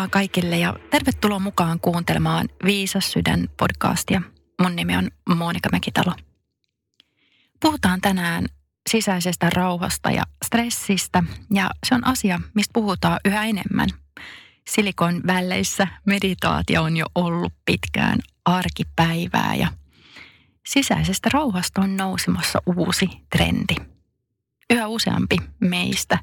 vaan kaikille ja tervetuloa mukaan kuuntelemaan Viisas sydän podcastia. Mun nimi on Monika Mäkitalo. Puhutaan tänään sisäisestä rauhasta ja stressistä ja se on asia, mistä puhutaan yhä enemmän. Silikon väleissä meditaatio on jo ollut pitkään arkipäivää ja sisäisestä rauhasta on nousemassa uusi trendi. Yhä useampi meistä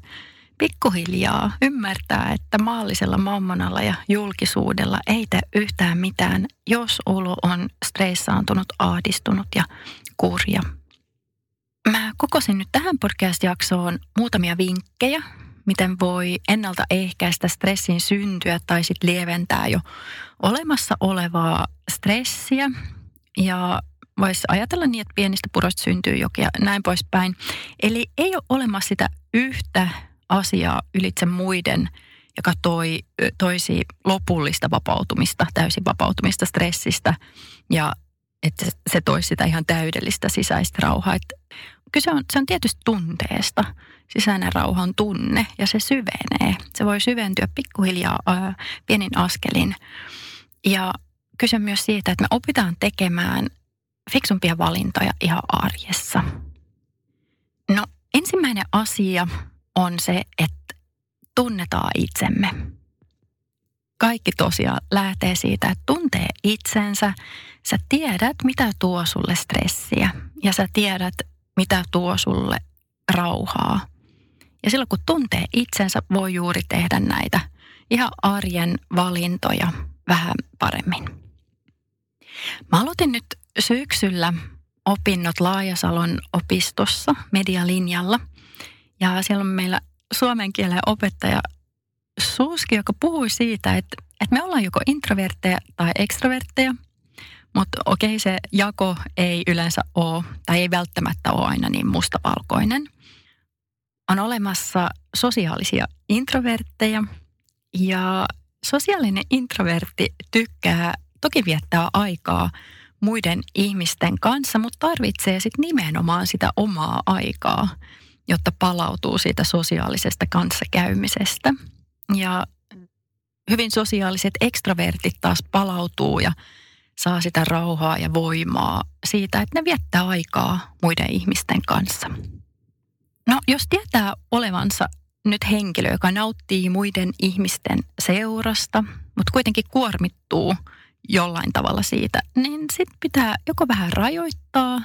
pikkuhiljaa ymmärtää, että maallisella mammonalla ja julkisuudella ei tee yhtään mitään, jos olo on stressaantunut, ahdistunut ja kurja. Mä kokosin nyt tähän podcast-jaksoon muutamia vinkkejä, miten voi ennaltaehkäistä stressin syntyä tai sitten lieventää jo olemassa olevaa stressiä. Ja voisi ajatella niin, että pienistä puroista syntyy jokin ja näin poispäin. Eli ei ole olemassa sitä yhtä asiaa ylitse muiden, joka toi, toisi lopullista vapautumista, täysin vapautumista stressistä ja että se toisi sitä ihan täydellistä sisäistä rauhaa. Että kyse on, se on tietysti tunteesta. Sisäinen rauha on tunne ja se syvenee. Se voi syventyä pikkuhiljaa ää, pienin askelin. Ja kyse myös siitä, että me opitaan tekemään fiksumpia valintoja ihan arjessa. No ensimmäinen asia on se, että tunnetaan itsemme. Kaikki tosiaan lähtee siitä, että tuntee itsensä. Sä tiedät, mitä tuo sulle stressiä ja sä tiedät, mitä tuo sulle rauhaa. Ja silloin kun tuntee itsensä, voi juuri tehdä näitä ihan arjen valintoja vähän paremmin. Mä aloitin nyt syksyllä opinnot Laajasalon opistossa medialinjalla – ja siellä on meillä suomen kielen opettaja Suuski, joka puhui siitä, että, että me ollaan joko introvertteja tai ekstrovertteja. Mutta okei, se jako ei yleensä ole, tai ei välttämättä ole aina niin mustavalkoinen. On olemassa sosiaalisia introvertteja, ja sosiaalinen introvertti tykkää toki viettää aikaa muiden ihmisten kanssa, mutta tarvitsee sitten nimenomaan sitä omaa aikaa – jotta palautuu siitä sosiaalisesta kanssakäymisestä. Ja hyvin sosiaaliset ekstravertit taas palautuu ja saa sitä rauhaa ja voimaa siitä, että ne viettää aikaa muiden ihmisten kanssa. No, jos tietää olevansa nyt henkilö, joka nauttii muiden ihmisten seurasta, mutta kuitenkin kuormittuu jollain tavalla siitä, niin sitten pitää joko vähän rajoittaa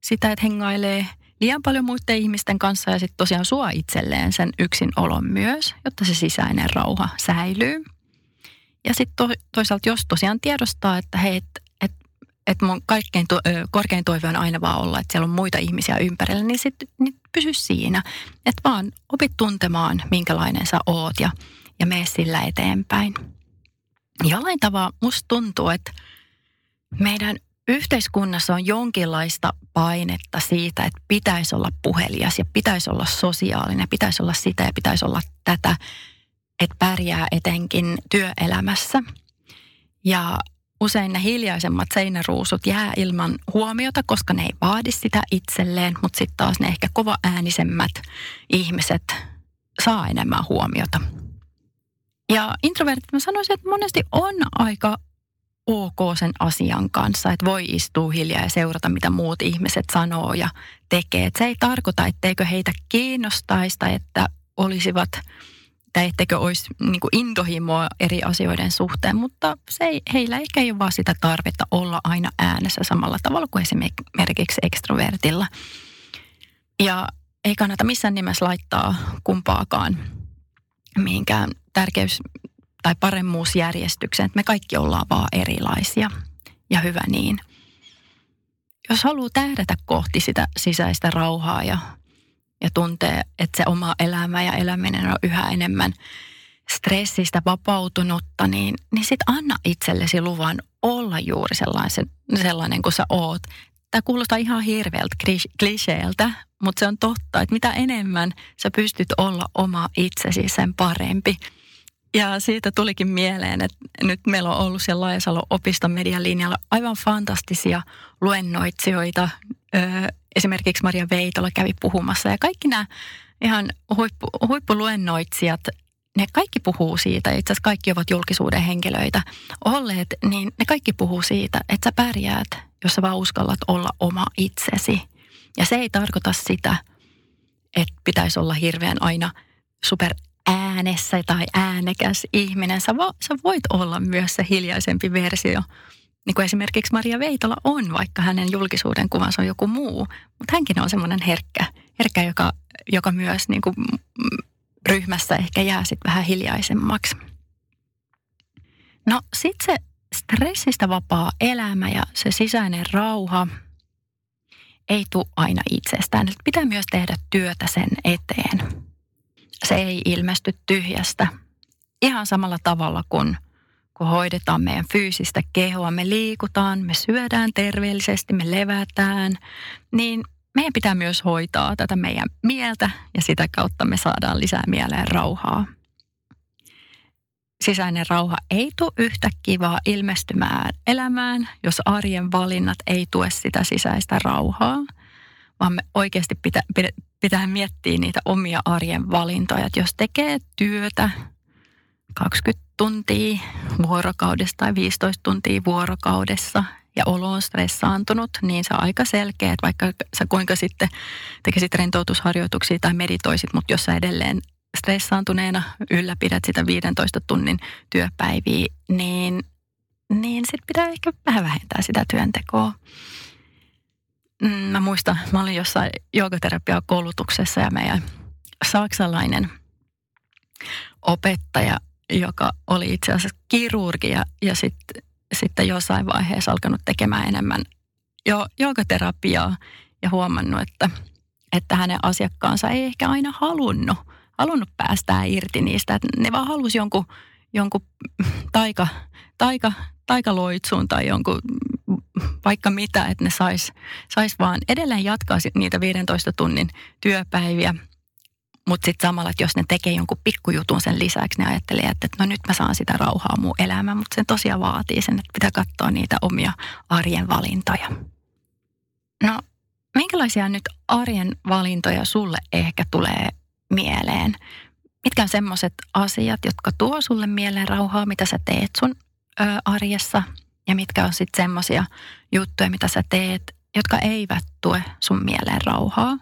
sitä, että hengailee liian paljon muiden ihmisten kanssa ja sitten tosiaan suo itselleen sen yksin olon myös, jotta se sisäinen rauha säilyy. Ja sitten to, toisaalta jos tosiaan tiedostaa, että hei, että et, et mun kaikkein to, ö, korkein toive on aina vaan olla, että siellä on muita ihmisiä ympärillä, niin sitten niin pysy siinä. Että vaan opit tuntemaan, minkälainen sä oot ja, ja mene sillä eteenpäin. Jollain tavalla musta tuntuu, että meidän yhteiskunnassa on jonkinlaista painetta siitä, että pitäisi olla puhelias ja pitäisi olla sosiaalinen, pitäisi olla sitä ja pitäisi olla tätä, että pärjää etenkin työelämässä. Ja usein ne hiljaisemmat seinäruusut jää ilman huomiota, koska ne ei vaadi sitä itselleen, mutta sitten taas ne ehkä kova äänisemmät ihmiset saa enemmän huomiota. Ja introvertit, mä sanoisin, että monesti on aika ok sen asian kanssa, että voi istua hiljaa ja seurata, mitä muut ihmiset sanoo ja tekee. Et se ei tarkoita, etteikö heitä kiinnostaisi tai että olisivat tai etteikö olisi niin intohimoa eri asioiden suhteen, mutta se ei, heillä ehkä ei ole vaan sitä tarvetta olla aina äänessä samalla tavalla kuin esimerkiksi ekstrovertilla. Ja ei kannata missään nimessä laittaa kumpaakaan mihinkään tärkeys tai paremmuusjärjestykseen, että me kaikki ollaan vaan erilaisia ja hyvä niin. Jos haluaa tähdätä kohti sitä sisäistä rauhaa ja, ja tuntee, että se oma elämä ja eläminen on yhä enemmän stressistä vapautunutta, niin, niin sitten anna itsellesi luvan olla juuri sellainen, sellainen kuin sä oot. Tämä kuulostaa ihan hirveältä kliseeltä, mutta se on totta, että mitä enemmän sä pystyt olla oma itsesi, sen parempi – ja siitä tulikin mieleen, että nyt meillä on ollut siellä Laajasalo opiston median linjalla aivan fantastisia luennoitsijoita. esimerkiksi Maria Veitola kävi puhumassa ja kaikki nämä ihan huippu, huippuluennoitsijat, ne kaikki puhuu siitä, itse asiassa kaikki ovat julkisuuden henkilöitä olleet, niin ne kaikki puhuu siitä, että sä pärjäät, jos sä vaan uskallat olla oma itsesi. Ja se ei tarkoita sitä, että pitäisi olla hirveän aina super äänessä tai äänekäs ihminen. Sä, vo, sä voit olla myös se hiljaisempi versio, niin kuin esimerkiksi Maria Veitola on, vaikka hänen julkisuuden kuvansa on joku muu. Mutta hänkin on semmoinen herkkä, herkkä joka, joka myös niin kuin ryhmässä ehkä jää sitten vähän hiljaisemmaksi. No sitten se stressistä vapaa elämä ja se sisäinen rauha ei tule aina itsestään. Pitää myös tehdä työtä sen eteen. Se ei ilmesty tyhjästä. Ihan samalla tavalla kuin kun hoidetaan meidän fyysistä kehoa, me liikutaan, me syödään terveellisesti, me levätään, niin meidän pitää myös hoitaa tätä meidän mieltä ja sitä kautta me saadaan lisää mieleen rauhaa. Sisäinen rauha ei tule yhtäkkiä vaan ilmestymään elämään, jos arjen valinnat ei tue sitä sisäistä rauhaa, vaan me oikeasti pitää, pitää miettiä niitä omia arjen valintoja. Että jos tekee työtä 20 tuntia vuorokaudessa tai 15 tuntia vuorokaudessa ja olo on stressaantunut, niin se on aika selkeä, että vaikka sä kuinka sitten tekisit rentoutusharjoituksia tai meditoisit, mutta jos sä edelleen stressaantuneena ylläpidät sitä 15 tunnin työpäiviä, niin, niin sitten pitää ehkä vähän vähentää sitä työntekoa. Mm, mä muistan, mä olin jossain koulutuksessa ja meidän saksalainen opettaja, joka oli itse asiassa kirurgi ja, ja sitten sitten jossain vaiheessa alkanut tekemään enemmän jo joogoterapiaa ja huomannut, että, että hänen asiakkaansa ei ehkä aina halunnut, halunnut päästää irti niistä. Että ne vaan halusi jonkun, jonkun taika, taika, taikaloitsuun tai jonkun vaikka mitä, että ne sais, sais vaan edelleen jatkaa niitä 15 tunnin työpäiviä – mutta sitten samalla, että jos ne tekee jonkun pikkujutun sen lisäksi, ne ajattelee, että, no nyt mä saan sitä rauhaa mun elämään. Mutta sen tosiaan vaatii sen, että pitää katsoa niitä omia arjen valintoja. No, minkälaisia nyt arjen valintoja sulle ehkä tulee mieleen? Mitkä on semmoiset asiat, jotka tuo sulle mieleen rauhaa, mitä sä teet sun ö, arjessa? Ja mitkä on sitten semmoisia juttuja, mitä sä teet, jotka eivät tue sun mieleen rauhaa?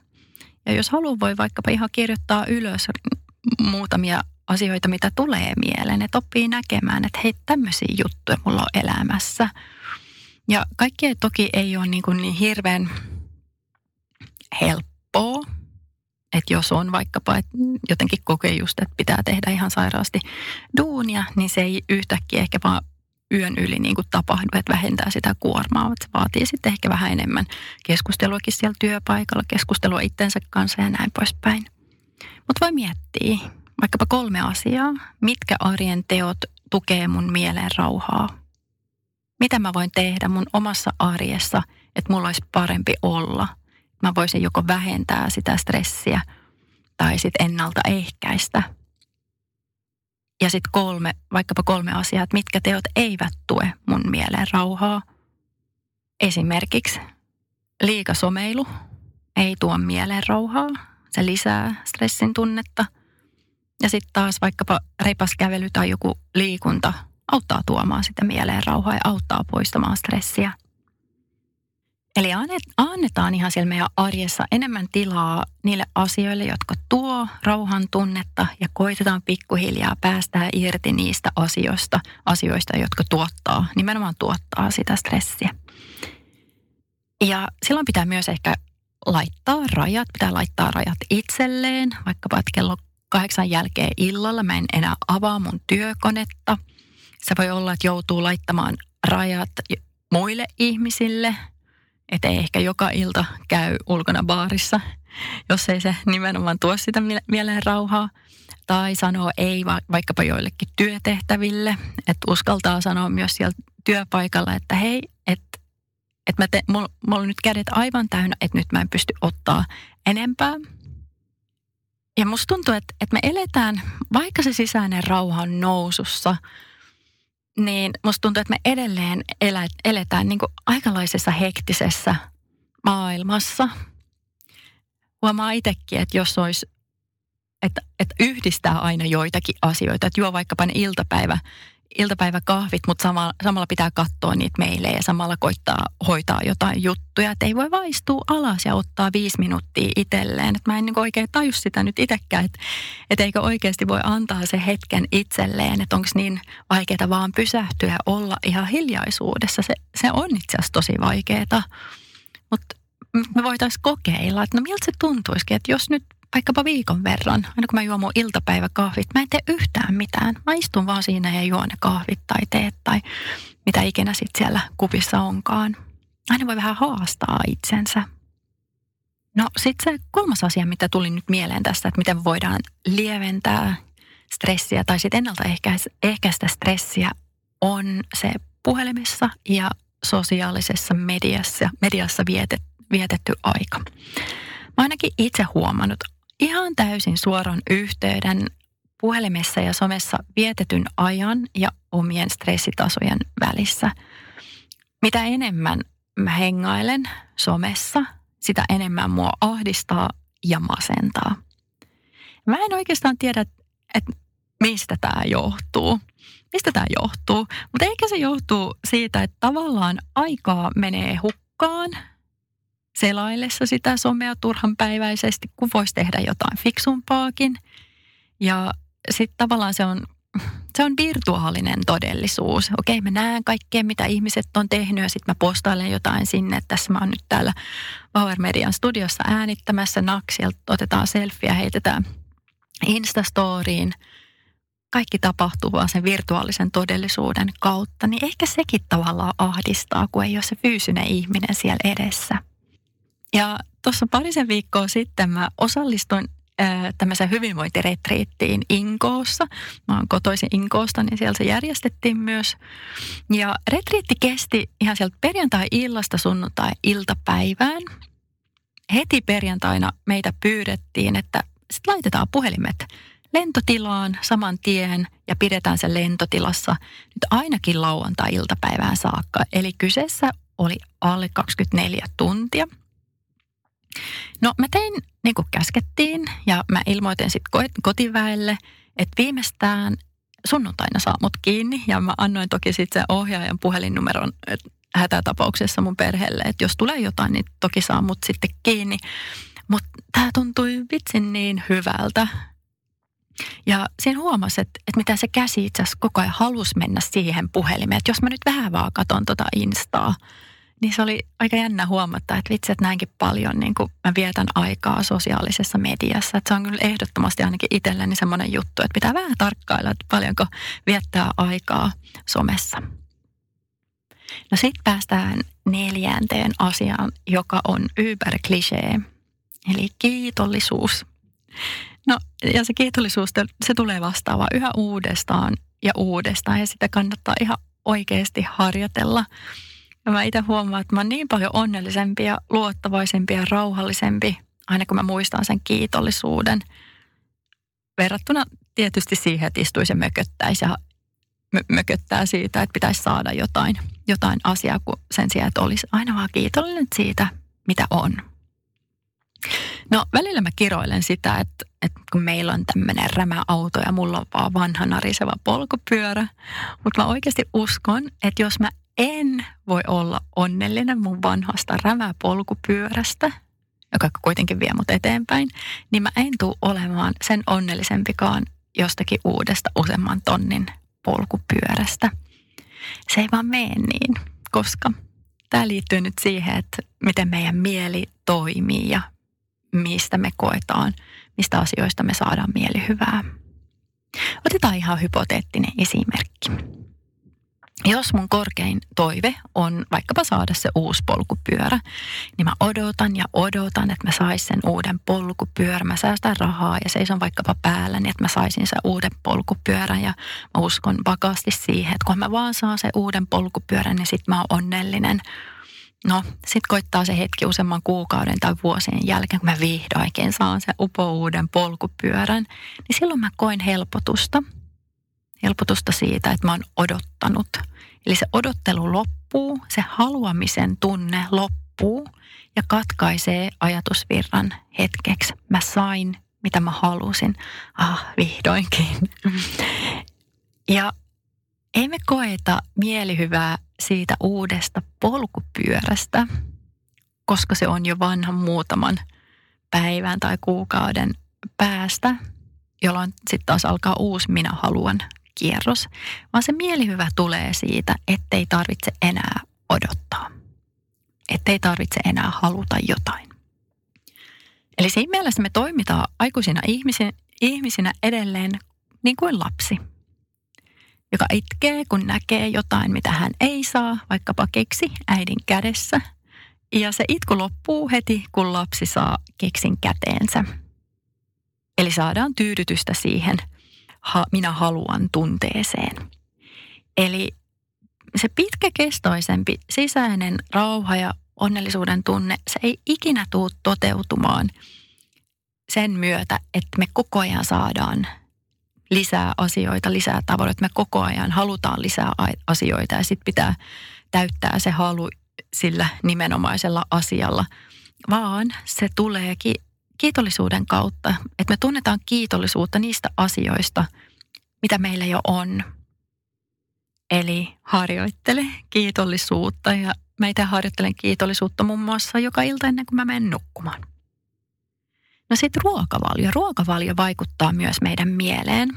Ja jos haluaa, voi vaikkapa ihan kirjoittaa ylös muutamia asioita, mitä tulee mieleen. Että oppii näkemään, että hei, tämmöisiä juttuja mulla on elämässä. Ja kaikki toki ei ole niin, kuin niin hirveän helppoa. Että jos on vaikkapa, että jotenkin kokee just, että pitää tehdä ihan sairaasti duunia, niin se ei yhtäkkiä ehkä vaan yön yli niin kuin tapahdu, että vähentää sitä kuormaa. Että se vaatii sitten ehkä vähän enemmän keskusteluakin siellä työpaikalla, keskustelua itsensä kanssa ja näin poispäin. Mutta voi miettiä vaikkapa kolme asiaa, mitkä arjen teot tukee mun mieleen rauhaa. Mitä mä voin tehdä mun omassa arjessa, että mulla olisi parempi olla. Mä voisin joko vähentää sitä stressiä tai sitten ennaltaehkäistä – ja sitten kolme, vaikkapa kolme asiaa, että mitkä teot eivät tue mun mieleen rauhaa. Esimerkiksi liikasomeilu ei tuo mieleen rauhaa. Se lisää stressin tunnetta. Ja sitten taas vaikkapa repaskävely tai joku liikunta auttaa tuomaan sitä mieleen rauhaa ja auttaa poistamaan stressiä – Eli annetaan ihan siellä meidän arjessa enemmän tilaa niille asioille, jotka tuo rauhan tunnetta ja koitetaan pikkuhiljaa päästää irti niistä asioista, asioista, jotka tuottaa, nimenomaan tuottaa sitä stressiä. Ja silloin pitää myös ehkä laittaa rajat, pitää laittaa rajat itselleen, vaikkapa että kello kahdeksan jälkeen illalla mä en enää avaa mun työkonetta. Se voi olla, että joutuu laittamaan rajat muille ihmisille – että ei ehkä joka ilta käy ulkona baarissa, jos ei se nimenomaan tuo sitä mieleen rauhaa. Tai sanoo ei vaikkapa joillekin työtehtäville, että uskaltaa sanoa myös siellä työpaikalla, että hei, että että mä te, mulla, mulla on nyt kädet aivan täynnä, että nyt mä en pysty ottaa enempää. Ja musta tuntuu, että, että me eletään, vaikka se sisäinen rauha on nousussa – niin musta tuntuu, että me edelleen elä, eletään niin aikalaisessa hektisessä maailmassa. Huomaa itsekin, että jos olisi että, että yhdistää aina joitakin asioita. Että juo vaikkapa ne iltapäivä iltapäiväkahvit, mutta samalla, samalla pitää katsoa niitä meille ja samalla koittaa hoitaa jotain juttuja. Että ei voi vaistua alas ja ottaa viisi minuuttia itselleen. Että mä en niin oikein taju sitä nyt itsekään, että, että eikö oikeasti voi antaa se hetken itselleen, että onko niin vaikeaa vaan pysähtyä ja olla ihan hiljaisuudessa. Se, se on itse asiassa tosi vaikeaa. Mutta me voitaisiin kokeilla, että no miltä se tuntuisikin, että jos nyt vaikkapa viikon verran, aina kun mä juon mun iltapäiväkahvit, mä en tee yhtään mitään. Mä istun vaan siinä ja juon ne kahvit tai teet tai mitä ikinä sitten siellä kupissa onkaan. Aina voi vähän haastaa itsensä. No sitten se kolmas asia, mitä tuli nyt mieleen tästä, että miten voidaan lieventää stressiä tai sitten ennaltaehkäistä stressiä, on se puhelimessa ja sosiaalisessa mediassa, mediassa vietet, vietetty aika. Mä ainakin itse huomannut ihan täysin suoran yhteyden puhelimessa ja somessa vietetyn ajan ja omien stressitasojen välissä. Mitä enemmän mä hengailen somessa, sitä enemmän mua ahdistaa ja masentaa. Mä en oikeastaan tiedä, että mistä tämä johtuu. Mistä tämä johtuu? Mutta ehkä se johtuu siitä, että tavallaan aikaa menee hukkaan – selaillessa sitä somea turhanpäiväisesti, kun voisi tehdä jotain fiksumpaakin. Ja sitten tavallaan se on, se on virtuaalinen todellisuus. Okei, mä näen kaikkea, mitä ihmiset on tehnyt ja sitten mä postailen jotain sinne. Tässä mä oon nyt täällä Power Median studiossa äänittämässä naksilta, otetaan selfie ja heitetään Instastoriin. Kaikki tapahtuu vaan sen virtuaalisen todellisuuden kautta, niin ehkä sekin tavallaan ahdistaa, kun ei ole se fyysinen ihminen siellä edessä. Ja tuossa parisen viikkoa sitten mä osallistuin äh, tämmöiseen hyvinvointiretriittiin Inkoossa. Mä oon kotoisin Inkoosta, niin siellä se järjestettiin myös. Ja retriitti kesti ihan sieltä perjantai-illasta sunnuntai-iltapäivään. Heti perjantaina meitä pyydettiin, että sit laitetaan puhelimet lentotilaan saman tien ja pidetään se lentotilassa nyt ainakin lauantai-iltapäivään saakka. Eli kyseessä oli alle 24 tuntia – No mä tein niin kuin käskettiin ja mä ilmoitin sitten kotiväelle, että viimeistään sunnuntaina saa mut kiinni. Ja mä annoin toki sitten sen ohjaajan puhelinnumeron hätätapauksessa mun perheelle, että jos tulee jotain, niin toki saa mut sitten kiinni. Mutta tämä tuntui vitsin niin hyvältä. Ja siinä huomasi, että, että mitä se käsi itse asiassa koko ajan halusi mennä siihen puhelimeen. Että jos mä nyt vähän vaan katon tota Instaa, niin se oli aika jännä huomata, että vitsi, että näinkin paljon niin kuin mä vietän aikaa sosiaalisessa mediassa. Että se on kyllä ehdottomasti ainakin itselleni semmoinen juttu, että pitää vähän tarkkailla, että paljonko viettää aikaa somessa. No sitten päästään neljänteen asiaan, joka on yber-klisee, eli kiitollisuus. No ja se kiitollisuus, se tulee vastaava yhä uudestaan ja uudestaan ja sitä kannattaa ihan oikeasti harjoitella – ja mä itse huomaan, että mä oon niin paljon onnellisempi ja luottavaisempi ja rauhallisempi, aina kun mä muistan sen kiitollisuuden. Verrattuna tietysti siihen, että istuisi ja mököttäisi ja mököttää siitä, että pitäisi saada jotain, jotain asiaa kuin sen sijaan, että olisi aina vaan kiitollinen siitä, mitä on. No välillä mä kiroilen sitä, että, että kun meillä on tämmöinen rämäauto ja mulla on vaan vanha nariseva polkupyörä, mutta mä oikeasti uskon, että jos mä en voi olla onnellinen mun vanhasta rämäpolkupyörästä, joka kuitenkin vie mut eteenpäin, niin mä en tule olemaan sen onnellisempikaan jostakin uudesta useamman tonnin polkupyörästä. Se ei vaan mene niin, koska tämä liittyy nyt siihen, että miten meidän mieli toimii ja mistä me koetaan, mistä asioista me saadaan mielihyvää. Otetaan ihan hypoteettinen esimerkki. Jos mun korkein toive on vaikkapa saada se uusi polkupyörä, niin mä odotan ja odotan, että mä saisin sen uuden polkupyörän. Mä säästän rahaa ja seison vaikkapa päällä, niin että mä saisin sen uuden polkupyörän. Ja mä uskon vakaasti siihen, että kun mä vaan saan sen uuden polkupyörän, niin sit mä oon onnellinen. No, sit koittaa se hetki useamman kuukauden tai vuosien jälkeen, kun mä vihdoinkin saan sen uuden polkupyörän, niin silloin mä koin helpotusta – helpotusta siitä, että mä oon odottanut. Eli se odottelu loppuu, se haluamisen tunne loppuu ja katkaisee ajatusvirran hetkeksi. Mä sain mitä mä halusin. Ah, vihdoinkin. Ja ei me koeta mielihyvää siitä uudesta polkupyörästä, koska se on jo vanha muutaman päivän tai kuukauden päästä, jolloin sitten taas alkaa uusi minä haluan kierros, vaan se mielihyvä tulee siitä, ettei tarvitse enää odottaa. Ettei tarvitse enää haluta jotain. Eli siinä mielessä me toimitaan aikuisina ihmisinä, ihmisinä edelleen niin kuin lapsi, joka itkee, kun näkee jotain, mitä hän ei saa, vaikkapa keksi äidin kädessä. Ja se itku loppuu heti, kun lapsi saa keksin käteensä. Eli saadaan tyydytystä siihen ha, minä haluan tunteeseen. Eli se pitkäkestoisempi sisäinen rauha ja onnellisuuden tunne, se ei ikinä tule toteutumaan sen myötä, että me koko ajan saadaan lisää asioita, lisää tavoitteita. Me koko ajan halutaan lisää asioita ja sitten pitää täyttää se halu sillä nimenomaisella asialla, vaan se tuleekin kiitollisuuden kautta, että me tunnetaan kiitollisuutta niistä asioista, mitä meillä jo on. Eli harjoittele kiitollisuutta ja mä itse harjoittelen kiitollisuutta muun muassa joka ilta ennen kuin mä menen nukkumaan. No sitten ruokavalio. Ruokavalio vaikuttaa myös meidän mieleen.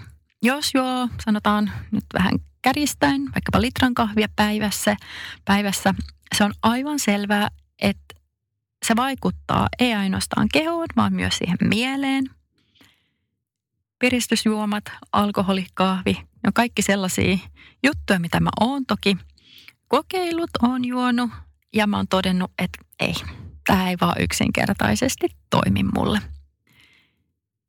Jos joo, sanotaan nyt vähän käristäen, vaikkapa litran kahvia päivässä, päivässä, se on aivan selvää, että se vaikuttaa ei ainoastaan kehoon, vaan myös siihen mieleen. Piristysjuomat, alkoholi, kahvi, on kaikki sellaisia juttuja, mitä mä oon toki kokeillut, oon juonut ja mä oon todennut, että ei, tämä ei vaan yksinkertaisesti toimi mulle.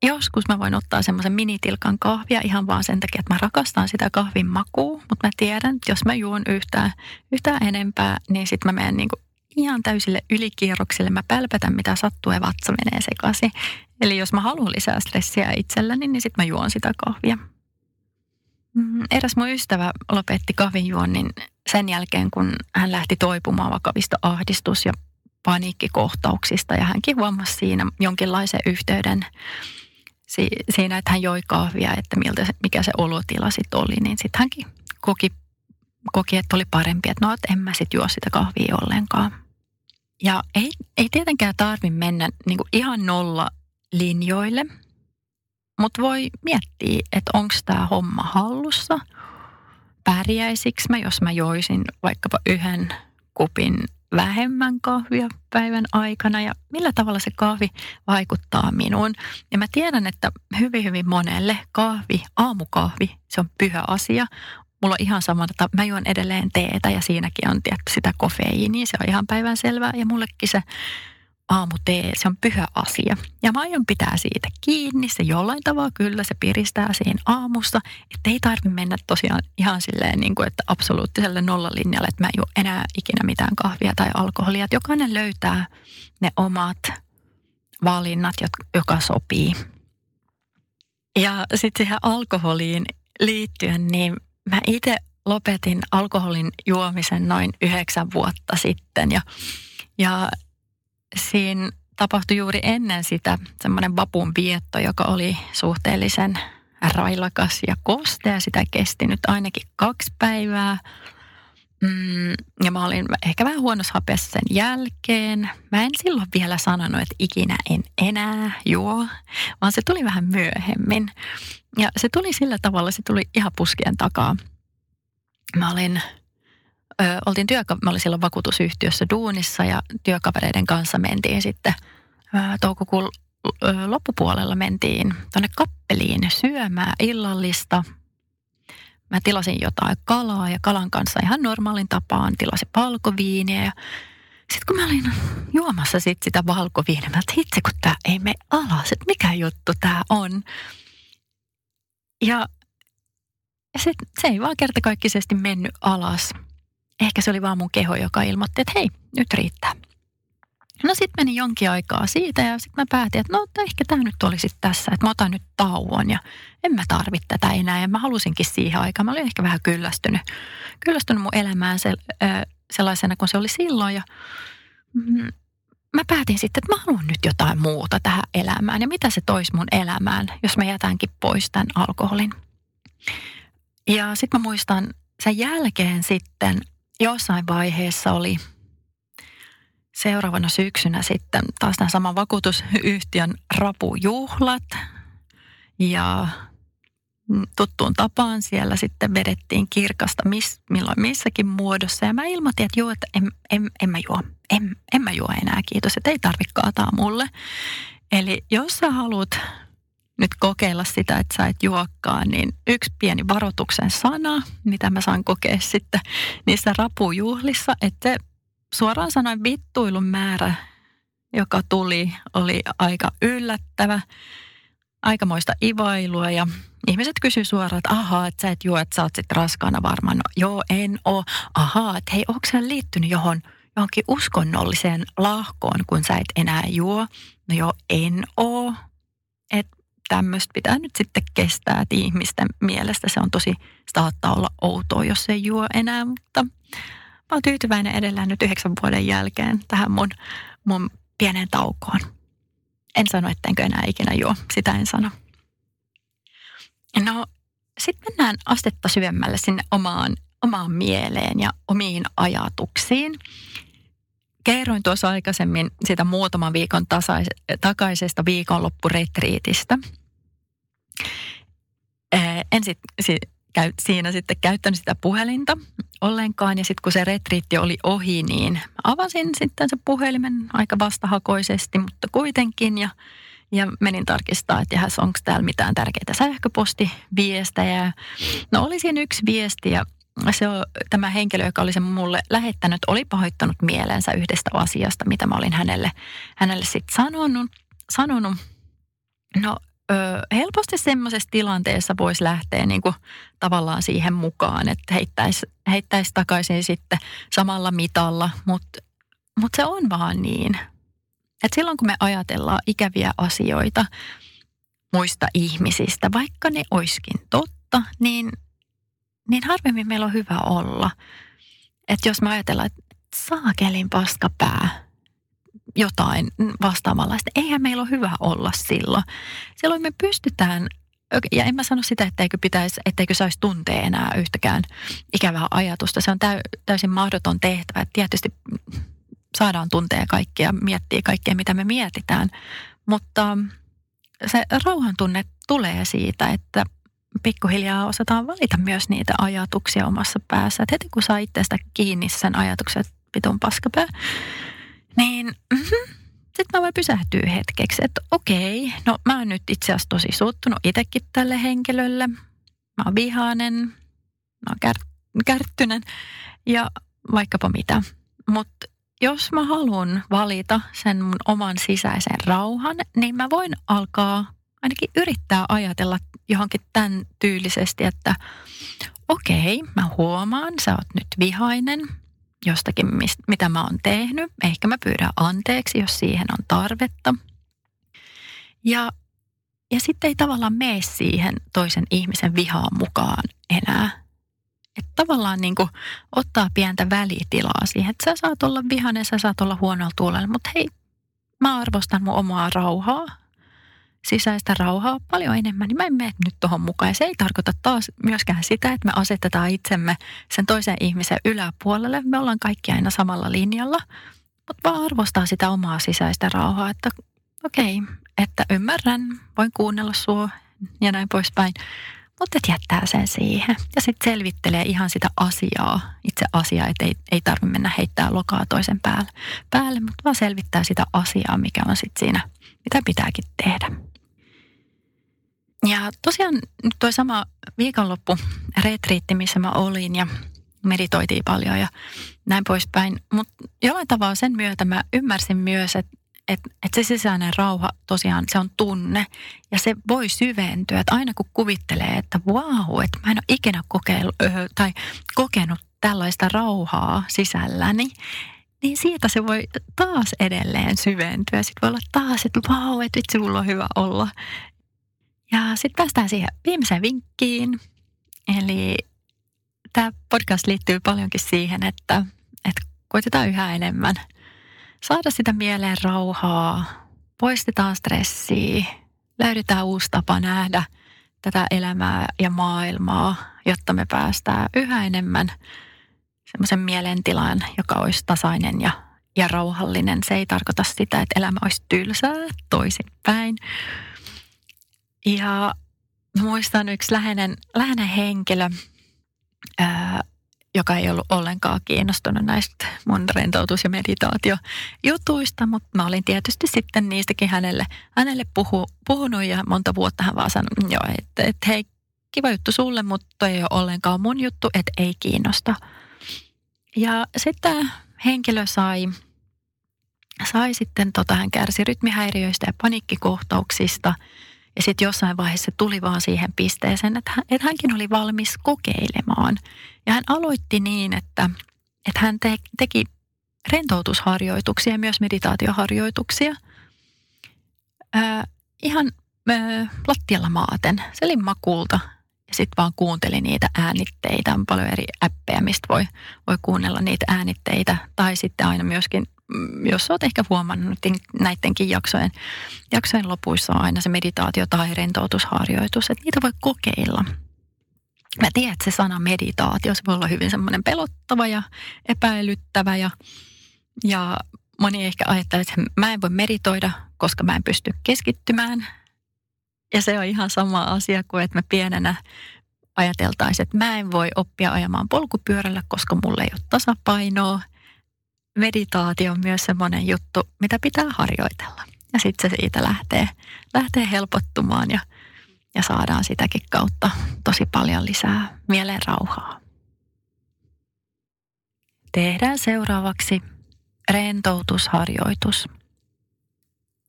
Joskus mä voin ottaa semmoisen minitilkan kahvia ihan vaan sen takia, että mä rakastan sitä kahvin makua, mutta mä tiedän, että jos mä juon yhtään, yhtään enempää, niin sitten mä menen niinku ihan täysille ylikierroksille. Mä pälpätän mitä sattuu ja vatsa menee sekaisin. Eli jos mä haluan lisää stressiä itselläni, niin sitten mä juon sitä kahvia. Mm, eräs mun ystävä lopetti kahvinjuonnin sen jälkeen, kun hän lähti toipumaan vakavista ahdistus- ja paniikkikohtauksista. Ja hänkin huomasi siinä jonkinlaisen yhteyden siinä, että hän joi kahvia, että miltä se, mikä se olotila sitten oli. Niin sitten hänkin koki, koki, että oli parempi, että no, että en mä sitten juo sitä kahvia ollenkaan. Ja ei, ei tietenkään tarvi mennä niin ihan nolla linjoille, mutta voi miettiä, että onko tämä homma hallussa. Pärjäisikö mä, jos mä joisin vaikkapa yhden kupin vähemmän kahvia päivän aikana ja millä tavalla se kahvi vaikuttaa minuun. Ja mä tiedän, että hyvin, hyvin monelle kahvi, aamukahvi, se on pyhä asia. Mulla on ihan sama, että mä juon edelleen teetä ja siinäkin on tietty sitä kofeiiniä, se on ihan päivän selvää. Ja mullekin se aamutee, se on pyhä asia. Ja mä aion pitää siitä kiinni, se jollain tavalla kyllä, se piristää siinä aamussa. Että ei tarvi mennä tosiaan ihan silleen, niin kuin, että absoluuttiselle nollalinjalle, että mä en juo enää ikinä mitään kahvia tai alkoholia. Että jokainen löytää ne omat valinnat, joka sopii. Ja sitten siihen alkoholiin liittyen, niin mä itse lopetin alkoholin juomisen noin yhdeksän vuotta sitten ja, ja siinä tapahtui juuri ennen sitä semmoinen vapun vietto, joka oli suhteellisen railakas ja kostea. Sitä kesti nyt ainakin kaksi päivää. Mm, ja mä olin ehkä vähän huonossa hapessa sen jälkeen. Mä en silloin vielä sanonut, että ikinä en enää juo, vaan se tuli vähän myöhemmin. Ja se tuli sillä tavalla, se tuli ihan puskien takaa. Mä olin ö, oltiin työka- mä olin silloin vakuutusyhtiössä duunissa ja työkavereiden kanssa mentiin sitten ö, toukokuun ö, loppupuolella mentiin tuonne kappeliin syömään illallista. Mä tilasin jotain kalaa ja kalan kanssa ihan normaalin tapaan tilasin valkoviiniä ja sitten kun mä olin juomassa sit sitä valkoviiniä, mä itse kun tää ei mene alas, että mikä juttu tää on. Ja, se, se ei vaan kertakaikkisesti mennyt alas ehkä se oli vaan mun keho, joka ilmoitti, että hei, nyt riittää. No sitten meni jonkin aikaa siitä ja sitten mä päätin, että no ehkä tämä nyt olisi tässä, että mä otan nyt tauon ja en mä tarvitse tätä enää. Ja mä halusinkin siihen aikaan, mä olin ehkä vähän kyllästynyt, kyllästynyt mun elämään se, äh, sellaisena kuin se oli silloin. Ja, mm, mä päätin sitten, että mä haluan nyt jotain muuta tähän elämään. Ja mitä se toisi mun elämään, jos mä jätänkin pois tämän alkoholin. Ja sitten mä muistan sen jälkeen sitten jossain vaiheessa oli seuraavana syksynä sitten taas tämän saman vakuutusyhtiön rapujuhlat. Ja tuttuun tapaan siellä sitten vedettiin kirkasta miss, milloin missäkin muodossa. Ja mä ilmoitin, että joo, että en, en, en mä juo. En, en mä juo enää, kiitos, että ei tarvitse kaataa mulle. Eli jos sä haluat nyt kokeilla sitä, että sä et juokkaan, niin yksi pieni varoituksen sana, mitä mä saan kokea sitten niissä rapujuhlissa, että suoraan sanoen vittuilun määrä, joka tuli, oli aika yllättävä, aikamoista ivailua ja ihmiset kysyy suoraan, että ahaa, että sä et juo, että sä oot sitten raskaana varmaan. No, joo, en oo. Ahaa, että hei, onko sä liittynyt johon, johonkin uskonnolliseen lahkoon, kun sä et enää juo? No joo, en oo. Että tämmöistä pitää nyt sitten kestää, että ihmisten mielestä se on tosi, saattaa olla outoa, jos ei juo enää, mutta mä oon tyytyväinen edelleen nyt yhdeksän vuoden jälkeen tähän mun, mun pieneen taukoon. En sano, ettenkö enää ikinä juo, sitä en sano. No, sitten mennään astetta syvemmälle sinne omaan, omaan mieleen ja omiin ajatuksiin. Kerroin tuossa aikaisemmin sitä muutaman viikon tasais, takaisesta viikonloppuretriitistä. En sit, sit, käy, siinä sitten käyttänyt sitä puhelinta ollenkaan. Ja sitten kun se retriitti oli ohi, niin avasin sitten se puhelimen aika vastahakoisesti, mutta kuitenkin. Ja, ja menin tarkistaa, että onko täällä mitään tärkeitä sähköpostiviestejä. No oli siinä yksi viesti ja se on, tämä henkilö, joka oli sen mulle lähettänyt, oli pahoittanut mielensä yhdestä asiasta, mitä mä olin hänelle, hänelle sitten sanonut. sanonut. No ö, helposti semmoisessa tilanteessa voisi lähteä niin kuin tavallaan siihen mukaan, että heittäisi, heittäisi takaisin sitten samalla mitalla, mutta mut se on vaan niin. Että silloin kun me ajatellaan ikäviä asioita muista ihmisistä, vaikka ne oiskin totta, niin, niin harvemmin meillä on hyvä olla. Että jos me ajatellaan, että saakelin paskapää, jotain vastaavallista. Eihän meillä ole hyvä olla silloin. Silloin me pystytään, ja en mä sano sitä, etteikö, pitäisi, etteikö saisi tuntea enää yhtäkään ikävää ajatusta. Se on täysin mahdoton tehtävä. Tietysti saadaan tuntea kaikkea, miettiä kaikkea, mitä me mietitään. Mutta se rauhan tunne tulee siitä, että pikkuhiljaa osataan valita myös niitä ajatuksia omassa päässä. Et heti kun saa itsestä kiinni sen ajatuksen, että vitun paskapää, niin mm-hmm, sitten mä voin pysähtyä hetkeksi, että okei, no mä oon nyt itse asiassa tosi suuttunut itsekin tälle henkilölle. Mä oon vihainen, mä oon kär, kärttynen. Ja vaikkapa mitä. Mutta jos mä haluan valita sen mun oman sisäisen rauhan, niin mä voin alkaa ainakin yrittää ajatella johonkin tämän tyylisesti, että okei, mä huomaan, sä oot nyt vihainen, jostakin, mistä, mitä mä oon tehnyt. Ehkä mä pyydän anteeksi, jos siihen on tarvetta. Ja, ja sitten ei tavallaan mene siihen toisen ihmisen vihaan mukaan enää. Että tavallaan niin kuin ottaa pientä välitilaa siihen, että sä saat olla vihainen, sä saat olla huonolla tuulella, mutta hei, mä arvostan mun omaa rauhaa sisäistä rauhaa paljon enemmän, niin mä en mene nyt tuohon mukaan. Ja se ei tarkoita taas myöskään sitä, että me asetetaan itsemme sen toisen ihmisen yläpuolelle. Me ollaan kaikki aina samalla linjalla, mutta vaan arvostaa sitä omaa sisäistä rauhaa, että okei, okay, että ymmärrän, voin kuunnella sua ja näin poispäin. Mutta et jättää sen siihen. Ja sitten selvittelee ihan sitä asiaa, itse asiaa, että ei, ei tarvitse mennä heittää lokaa toisen päälle, päälle mutta vaan selvittää sitä asiaa, mikä on sitten siinä, mitä pitääkin tehdä. Ja tosiaan nyt tuo sama viikonloppu retriitti, missä mä olin ja meditoitiin paljon ja näin poispäin. Mutta jollain tavalla sen myötä mä ymmärsin myös, että et, et se sisäinen rauha tosiaan se on tunne ja se voi syventyä. Että aina kun kuvittelee, että wow, että mä en ole ikinä kokeillut, tai kokenut tällaista rauhaa sisälläni, niin siitä se voi taas edelleen syventyä. Sitten voi olla taas, että vau, että vitsi, mulla on hyvä olla. Ja sitten päästään siihen viimeiseen vinkkiin. Eli tämä podcast liittyy paljonkin siihen, että, että koitetaan yhä enemmän saada sitä mieleen rauhaa, poistetaan stressiä, löydetään uusi tapa nähdä tätä elämää ja maailmaa, jotta me päästään yhä enemmän semmoisen mielentilaan, joka olisi tasainen ja, ja rauhallinen. Se ei tarkoita sitä, että elämä olisi tylsää toisinpäin. Ja muistan yksi läheinen, läheinen henkilö, ää, joka ei ollut ollenkaan kiinnostunut näistä mun rentoutus- ja meditaatiojutuista, mutta mä olin tietysti sitten niistäkin hänelle, hänelle puhu, puhunut ja monta vuotta hän vaan sanoi, joo, että, että hei, kiva juttu sulle, mutta ei ole ollenkaan mun juttu, että ei kiinnosta. Ja sitten henkilö sai, sai sitten, tota, hän kärsi rytmihäiriöistä ja paniikkikohtauksista – ja sitten jossain vaiheessa tuli vaan siihen pisteeseen, että, hän, että hänkin oli valmis kokeilemaan. Ja hän aloitti niin, että, että hän te, teki rentoutusharjoituksia ja myös meditaatioharjoituksia. Ää, ihan ää, lattialla maaten, selinmakuulta. Ja sitten vaan kuunteli niitä äänitteitä. On paljon eri appeja, mistä voi, voi kuunnella niitä äänitteitä. Tai sitten aina myöskin jos olet ehkä huomannut niin näidenkin jaksojen, jaksojen lopuissa on aina se meditaatio tai rentoutusharjoitus, että niitä voi kokeilla. Mä tiedän, että se sana meditaatio, se voi olla hyvin semmoinen pelottava ja epäilyttävä ja, ja moni ehkä ajattelee, että mä en voi meditoida, koska mä en pysty keskittymään. Ja se on ihan sama asia kuin, että me pienenä ajateltaisiin, että mä en voi oppia ajamaan polkupyörällä, koska mulla ei ole tasapainoa meditaatio on myös semmoinen juttu, mitä pitää harjoitella. Ja sitten se siitä lähtee, lähtee helpottumaan ja, ja saadaan sitäkin kautta tosi paljon lisää mielen rauhaa. Tehdään seuraavaksi rentoutusharjoitus.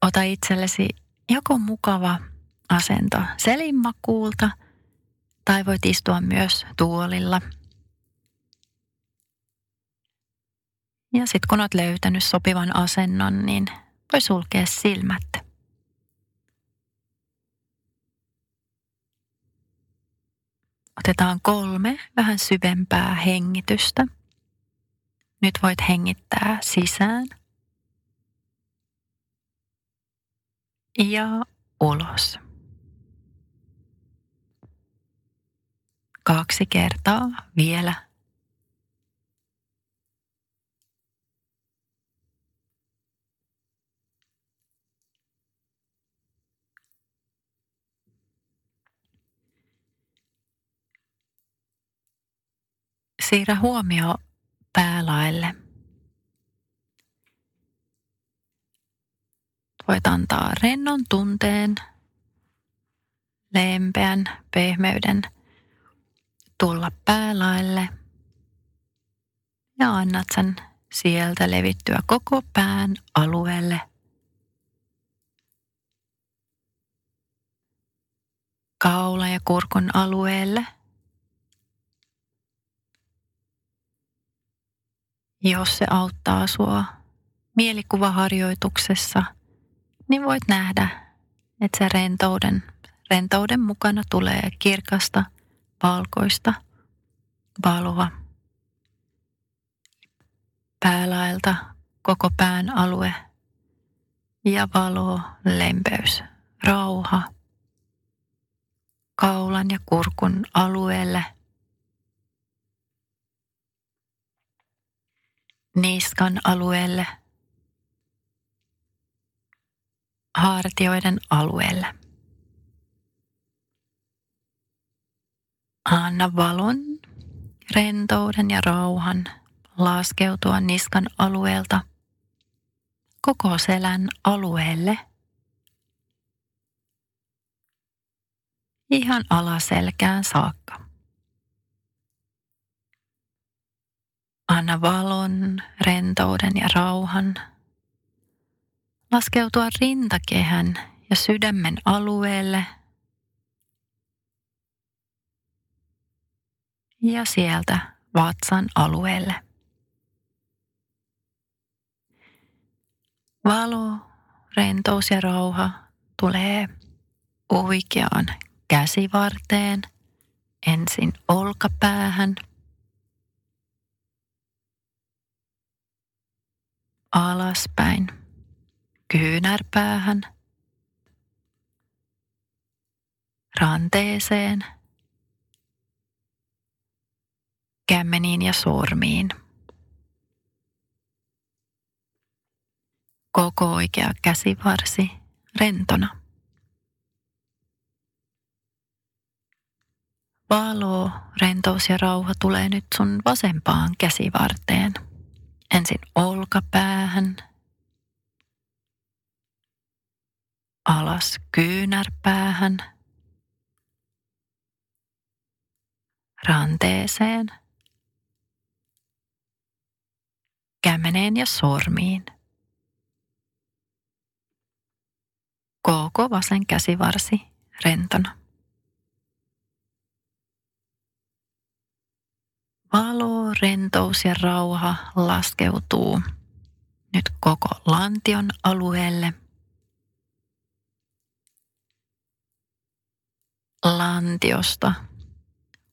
Ota itsellesi joko mukava asento selinmakuulta tai voit istua myös tuolilla – Ja sitten kun olet löytänyt sopivan asennon, niin voi sulkea silmät. Otetaan kolme vähän syvempää hengitystä. Nyt voit hengittää sisään ja ulos. Kaksi kertaa vielä Siirrä huomio päälaelle. Voit antaa rennon tunteen, lempeän pehmeyden tulla päälaelle ja annat sen sieltä levittyä koko pään alueelle. Kaula ja kurkun alueelle – Jos se auttaa sua mielikuvaharjoituksessa, niin voit nähdä, että se rentouden, rentouden mukana tulee kirkasta, valkoista valoa. Päälaelta koko pään alue ja valo, lempeys, rauha kaulan ja kurkun alueelle – niskan alueelle, hartioiden alueelle. Anna valon, rentouden ja rauhan laskeutua niskan alueelta koko selän alueelle. Ihan alaselkään saakka. Anna valon, rentouden ja rauhan. Laskeutua rintakehän ja sydämen alueelle. Ja sieltä vatsan alueelle. Valo, rentous ja rauha tulee oikeaan käsivarteen, ensin olkapäähän – alaspäin, kyynärpäähän, ranteeseen, kämmeniin ja sormiin. Koko oikea käsivarsi rentona. Valo, rentous ja rauha tulee nyt sun vasempaan käsivarteen. Ensin olkapäähän, alas kyynärpäähän, ranteeseen, kämmeneen ja sormiin. Koko vasen käsivarsi rentona. Valo, rentous ja rauha laskeutuu nyt koko lantion alueelle. Lantiosta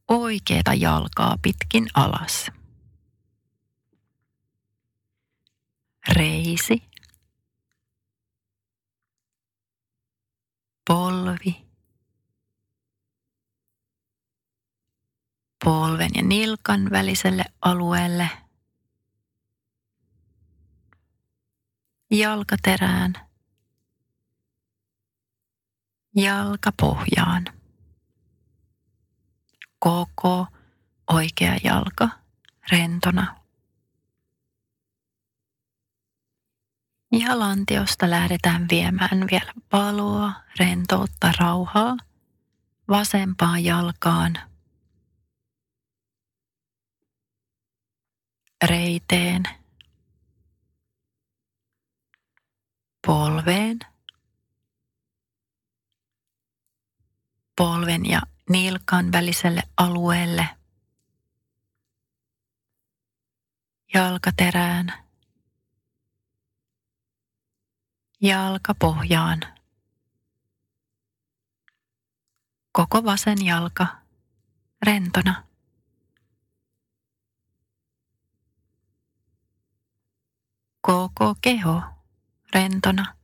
oikeita jalkaa pitkin alas. Reisi. Polvi. Polven ja nilkan väliselle alueelle. Jalkaterään. Jalkapohjaan. Koko oikea jalka rentona. Ja lantiosta lähdetään viemään vielä paloa, rentoutta, rauhaa vasempaan jalkaan – reiteen, polveen, polven ja nilkan väliselle alueelle, jalkaterään, jalkapohjaan, koko vasen jalka rentona. Koko keho rentona.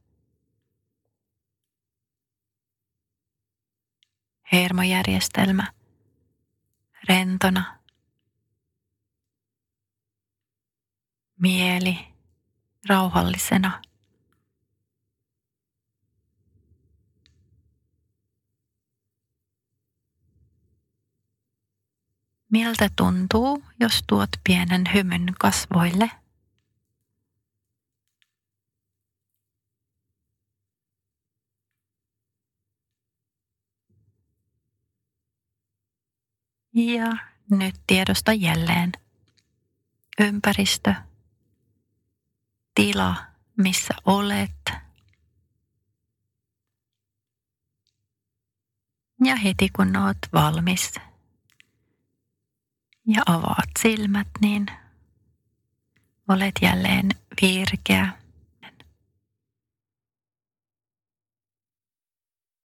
Hermojärjestelmä rentona. Mieli rauhallisena. Miltä tuntuu, jos tuot pienen hymyn kasvoille – Ja nyt tiedosta jälleen. Ympäristö, tila, missä olet. Ja heti kun oot valmis ja avaat silmät, niin olet jälleen virkeä